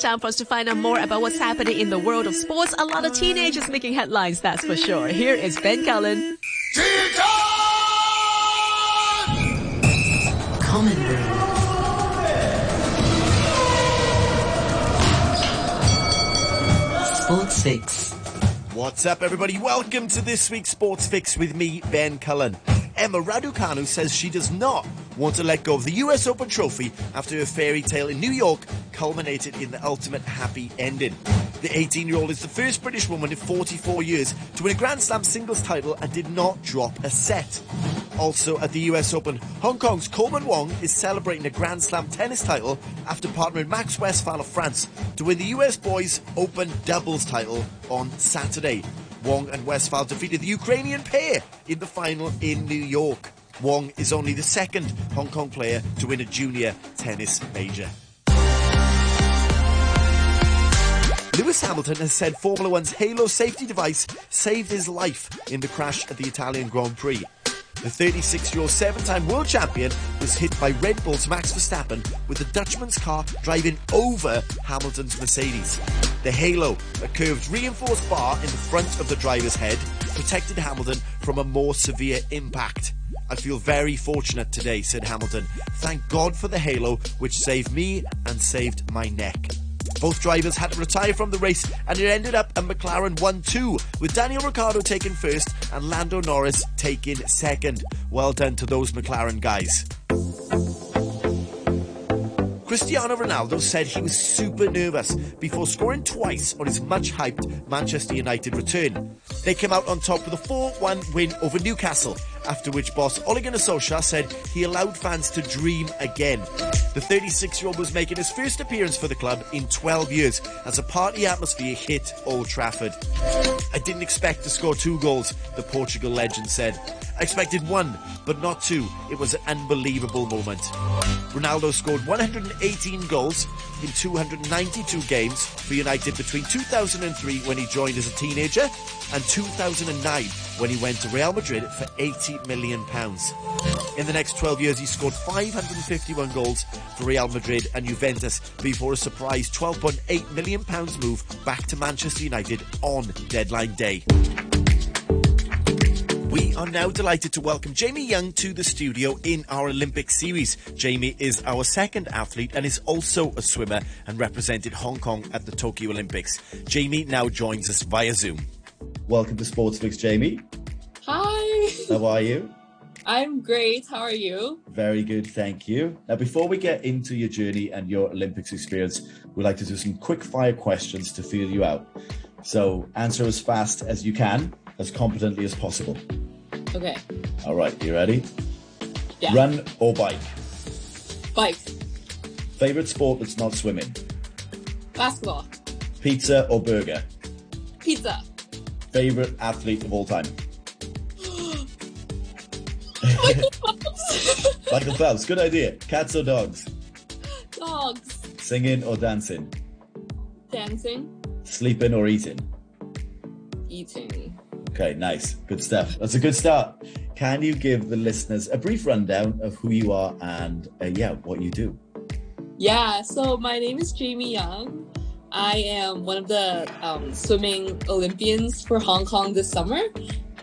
time for us to find out more about what's happening in the world of sports. A lot of teenagers making headlines, that's for sure. Here is Ben Cullen. Common Room. Sports Fix. What's up, everybody? Welcome to this week's Sports Fix with me, Ben Cullen. Emma Raducanu says she does not want to let go of the US Open trophy after a fairy tale in New York culminated in the ultimate happy ending. The 18 year old is the first British woman in 44 years to win a Grand Slam singles title and did not drop a set. Also at the US Open, Hong Kong's Coleman Wong is celebrating a Grand Slam tennis title after partnering Max Westphal of France to win the US Boys Open doubles title on Saturday. Wong and Westphal defeated the Ukrainian pair in the final in New York. Wong is only the second Hong Kong player to win a junior tennis major. Lewis Hamilton has said Formula One's Halo safety device saved his life in the crash at the Italian Grand Prix. The 36 year old seven time world champion was hit by Red Bull's Max Verstappen with the Dutchman's car driving over Hamilton's Mercedes. The halo, a curved reinforced bar in the front of the driver's head, protected Hamilton from a more severe impact. I feel very fortunate today, said Hamilton. Thank God for the halo, which saved me and saved my neck. Both drivers had to retire from the race, and it ended up a McLaren 1 2, with Daniel Ricciardo taking first and Lando Norris taking second. Well done to those McLaren guys. Cristiano Ronaldo said he was super nervous before scoring twice on his much hyped Manchester United return. They came out on top with a 4 1 win over Newcastle, after which boss Ole Gunnar Solskjaer said he allowed fans to dream again. The 36 year old was making his first appearance for the club in 12 years as a party atmosphere hit Old Trafford. I didn't expect to score two goals, the Portugal legend said. I expected one, but not two. It was an unbelievable moment. Ronaldo scored 118 goals in 292 games for United between 2003 when he joined as a teenager and 2009 when he went to Real Madrid for 80 million pounds. In the next 12 years, he scored 551 goals for Real Madrid and Juventus before a surprise 12.8 million pounds move back to Manchester United on deadline day. We are now delighted to welcome Jamie Yeung to the studio in our Olympic series. Jamie is our second athlete and is also a swimmer and represented Hong Kong at the Tokyo Olympics. Jamie now joins us via Zoom. Welcome to Sports Fix, Jamie. Hi. How are you? I'm great. How are you? Very good, thank you. Now, before we get into your journey and your Olympics experience, we'd like to do some quick fire questions to feel you out. So, answer as fast as you can, as competently as possible. Okay. All right, you ready? Yeah. Run or bike? Bike. Favorite sport that's not swimming? Basketball. Pizza or burger? Pizza. Favorite athlete of all time? Michael Phelps. Michael Phelps, good idea. Cats or dogs? Dogs. Singing or dancing? Dancing. Sleeping or eating? Eating. Okay, nice. Good stuff. That's a good start. Can you give the listeners a brief rundown of who you are and, uh, yeah, what you do? Yeah, so my name is Jamie Yeung. I am one of the um, swimming Olympians for Hong Kong this summer.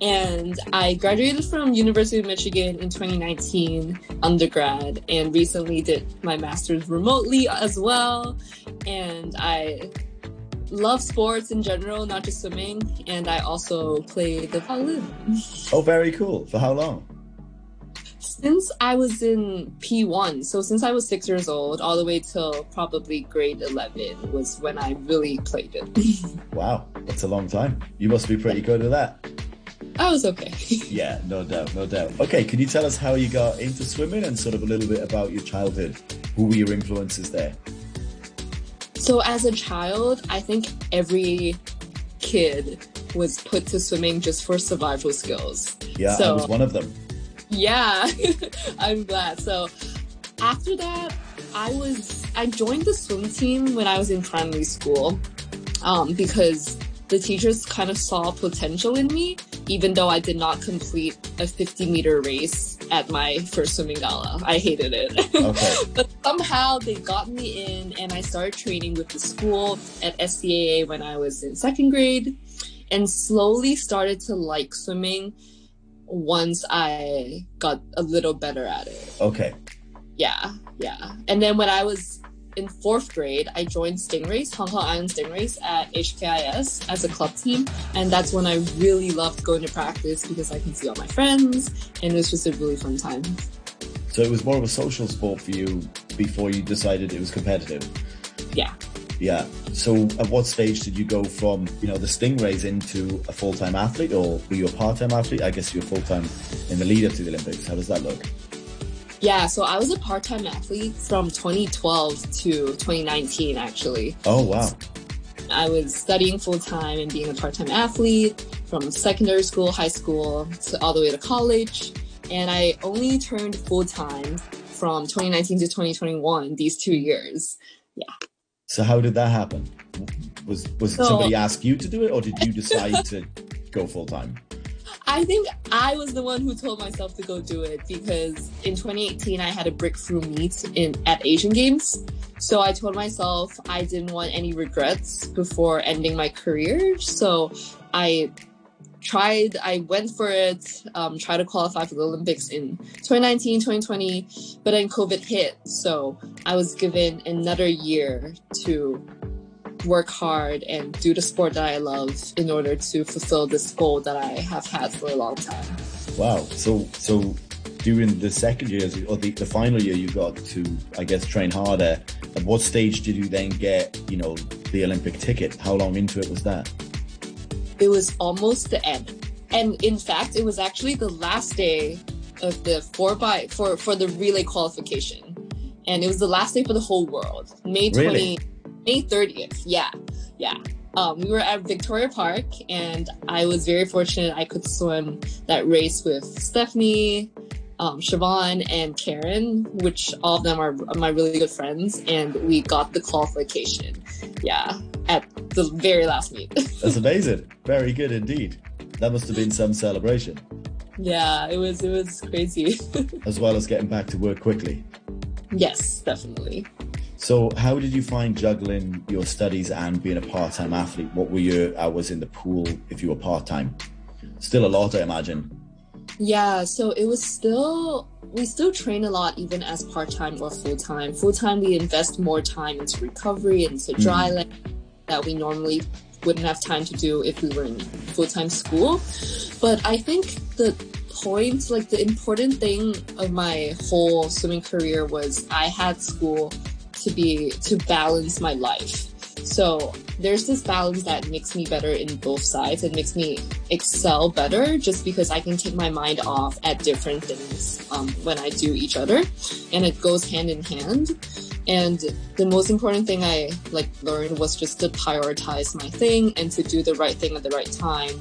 And I graduated from University of Michigan in 2019 undergrad and recently did my master's remotely as well. And I love sports in general, not just swimming. And I also play the violin. Oh, very cool. For how long? Since I was in P1, so since I was six years old, all the way till probably grade 11 was when I really played it. Wow, that's a long time. You must be pretty good at that. I was okay. Yeah, no doubt, no doubt. Okay, can you tell us how you got into swimming and sort of a little bit about your childhood? Who were your influences there? So as a child, I think every kid was put to swimming just for survival skills. Yeah, I was one of them. Yeah, I'm glad. So after that, I was I joined the swim team when I was in primary school um, because the teachers kind of saw potential in me, even though I did not complete a 50 meter race at my first swimming gala. I hated it. Okay. but somehow they got me in and I started training with the school at SCAA when I was in second grade and slowly started to like swimming once I got a little better at it. Okay. Yeah, yeah. And then when I was in fourth grade, I joined Stingrays, Hong Kong Island Stingrays at HKIS as a club team. And that's when I really loved going to practice because I can see all my friends and it was just a really fun time. So it was more of a social sport for you before you decided it was competitive? Yeah. Yeah. So at what stage did you go from, you know, the Stingrays into a full-time athlete or were you a part-time athlete? I guess you're full-time in the lead up to the Olympics. How does that look? Yeah, so I was a part-time athlete from 2012 to 2019 actually. Oh, wow. I was studying full-time and being a part-time athlete from secondary school, high school, to all the way to college. And I only turned full-time from 2019 to 2021, these two years. Yeah. So how did that happen? Was was So- somebody ask you to do it or did you decide to go full-time? I think I was the one who told myself to go do it because in 2018 I had a breakthrough meet in at Asian Games. So I told myself I didn't want any regrets before ending my career. So I tried, I went for it, um, tried to qualify for the Olympics in 2019, 2020, but then COVID hit. So I was given another year to work hard and do the sport that I love in order to fulfill this goal that I have had for a long time. Wow. So so during the second year or the, the final year you got to I guess train harder. At what stage did you then get, you know, the Olympic ticket? How long into it was that? It was almost the end. And in fact, it was actually the last day of the four by for for the relay qualification. And it was the last day for the whole world. May 20 Really? May 30th. Yeah. Yeah. Um, we were at Victoria Park and I was very fortunate I could swim that race with Stephanie, um, Siobhan, and Karen, which all of them are my really good friends. And we got the qualification. Yeah. The very last meet. That's amazing. Very good indeed. That must have been some celebration, Yeah, it was it was crazy. as well as getting back to work quickly. yes, definitely. So, how did you find juggling your studies and being a part-time athlete? What were your hours in the pool if you were part-time? Still a lot, I imagine. Yeah, so it was still we still train a lot even as part-time or full-time. Full-time we invest more time into recovery, into hmm. dry land that we normally wouldn't have time to do if we were in full-time school. But I think the point, like the important thing of my whole swimming career was I had school to be to balance my life. So there's this balance that makes me better in both sides It makes me excel better just because I can take my mind off at different things um, when I do each other and it goes hand in hand. And the most important thing I like learned was just to prioritize my thing and to do the right thing at the right time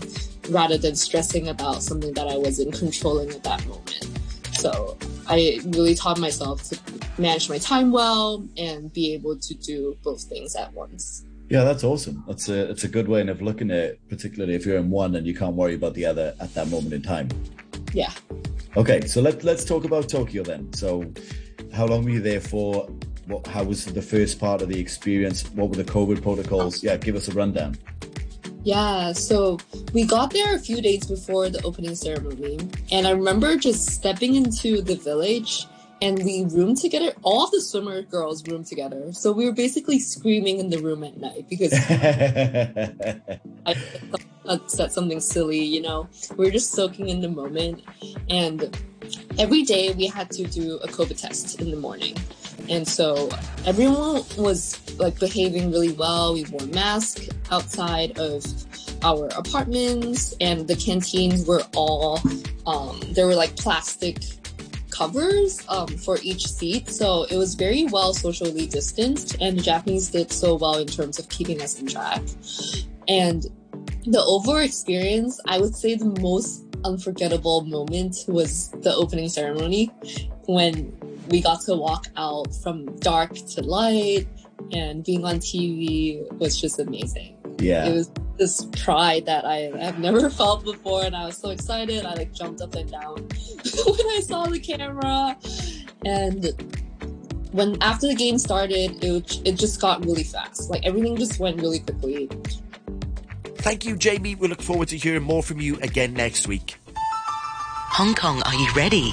rather than stressing about something that I wasn't controlling at that moment. So I really taught myself to manage my time well and be able to do both things at once. Yeah, that's awesome. That's a it's a good way of looking at it, particularly if you're in one and you can't worry about the other at that moment in time. Yeah. Okay, so let let's talk about Tokyo then. So, how long were you there for? What, how was the first part of the experience? What were the COVID protocols? Yeah, give us a rundown. Yeah, so we got there a few days before the opening ceremony, and I remember just stepping into the village and we roomed together. All the swimmer girls roomed together, so we were basically screaming in the room at night because I said something silly, you know. We were just soaking in the moment, and every day we had to do a COVID test in the morning. And so everyone was like behaving really well. We wore masks outside of our apartments, and the canteens were all um, there were like plastic covers um, for each seat. So it was very well socially distanced, and the Japanese did so well in terms of keeping us in track. And the overall experience, I would say the most unforgettable moment was the opening ceremony when we got to walk out from dark to light and being on TV was just amazing. yeah, It was this pride that I have never felt before, and I was so excited. I like jumped up and down when I saw the camera, and when after the game started, it it just got really fast. Like everything just went really quickly. Thank you, Jamie. We look forward to hearing more from you again next week. Hong Kong, are you ready?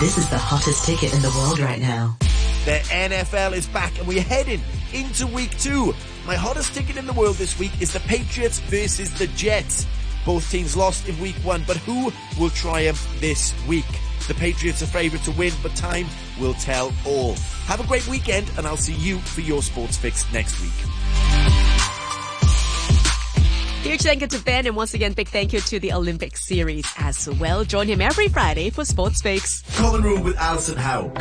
This is the hottest ticket in the world right now. The NFL is back and we're heading into week two. My hottest ticket in the world this week is the Patriots versus the Jets. Both teams lost in week one, but who will triumph this week? The Patriots are favourite to win, but time will tell all. Have a great weekend and I'll see you for your sports fix next week. Huge thank you to Ben and once again big thank you to the Olympic series as well. Join him every Friday for Sports Fix. Common Room with Alison Howe.